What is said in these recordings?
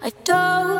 I don't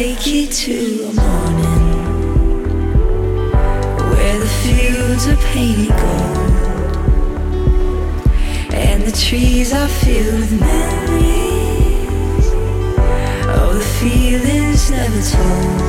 take you to a morning where the fields are painted gold and the trees are filled with memories of the feelings never told.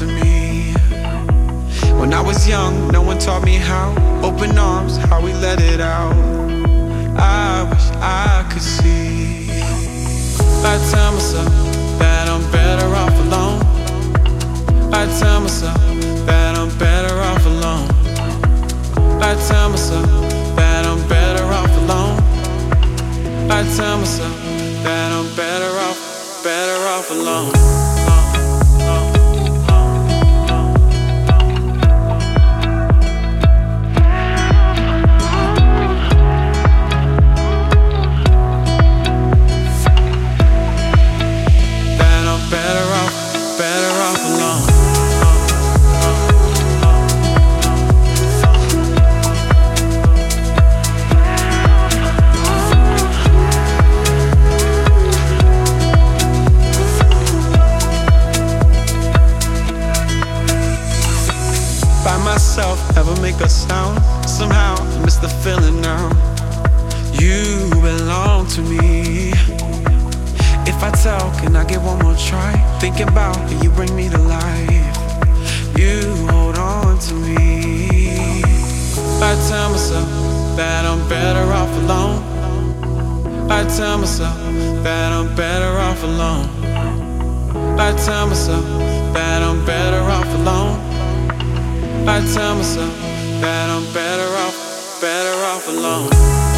to me. When I was young, no one taught me how. Open arms, how we let it out. I wish I could see. I tell myself that I'm better off alone. I tell myself that I'm better off alone. I tell myself that I'm better off alone. I tell myself that I'm better off, better off alone. somehow. I miss the feeling now. You belong to me. If I tell, can I get one more try? Think about how you bring me to life. You hold on to me. I tell myself that I'm better off alone. I tell myself that I'm better off alone. I tell myself that I'm better off alone. I tell myself that I'm better off, better off alone.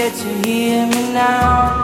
Get to hear me now.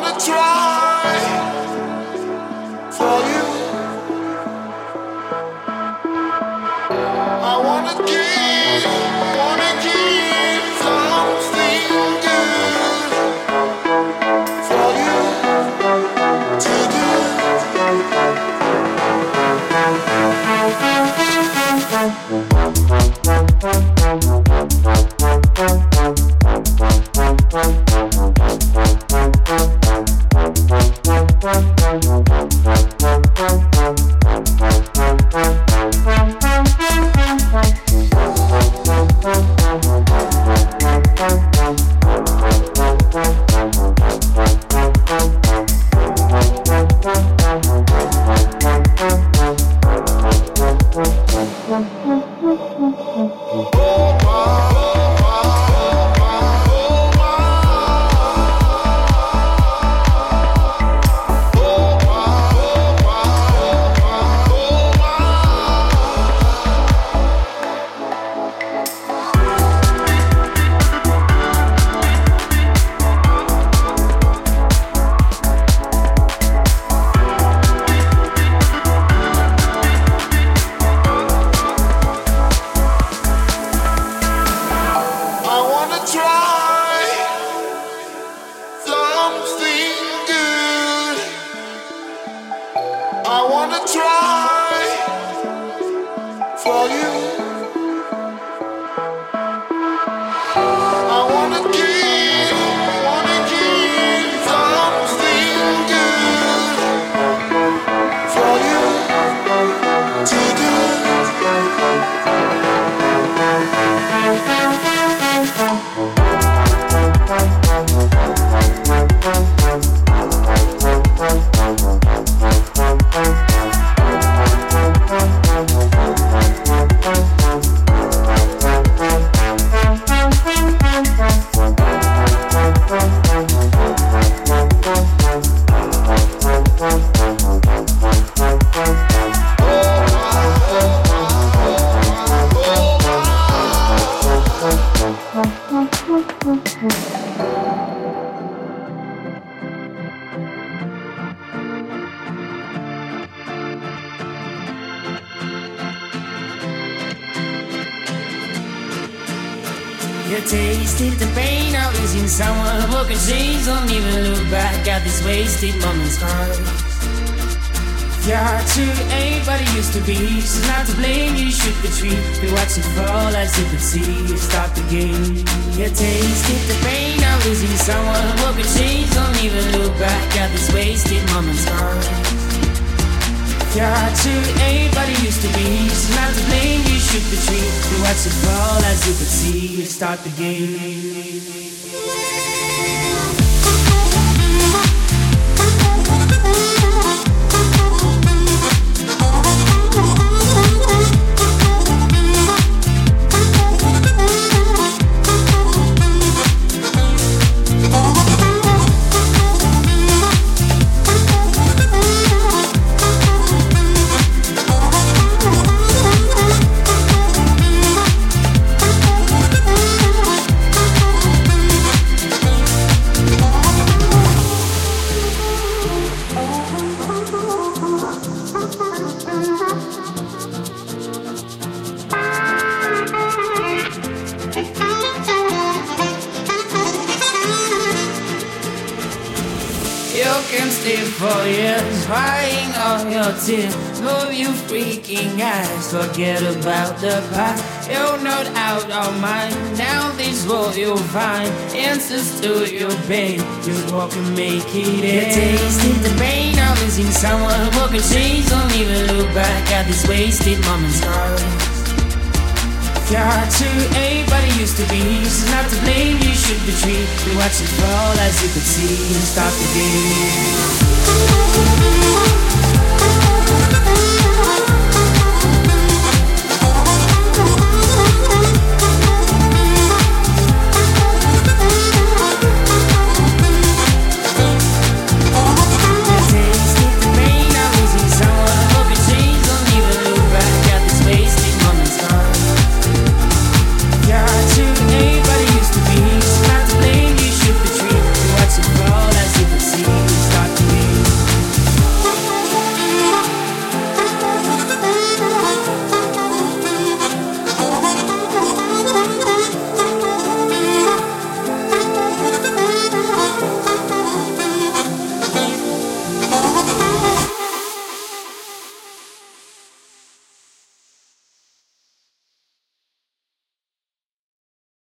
wanna try. Forget about the past. You're not out of mind. Now this world you'll find. Answers to your pain. Just walk and make it end. Tasted the pain of losing someone who can change. Don't even look back at these wasted moments. Got to ain't but it used to be. She's not to blame. You should be treated. We watch it fall as you could see. Stop the game.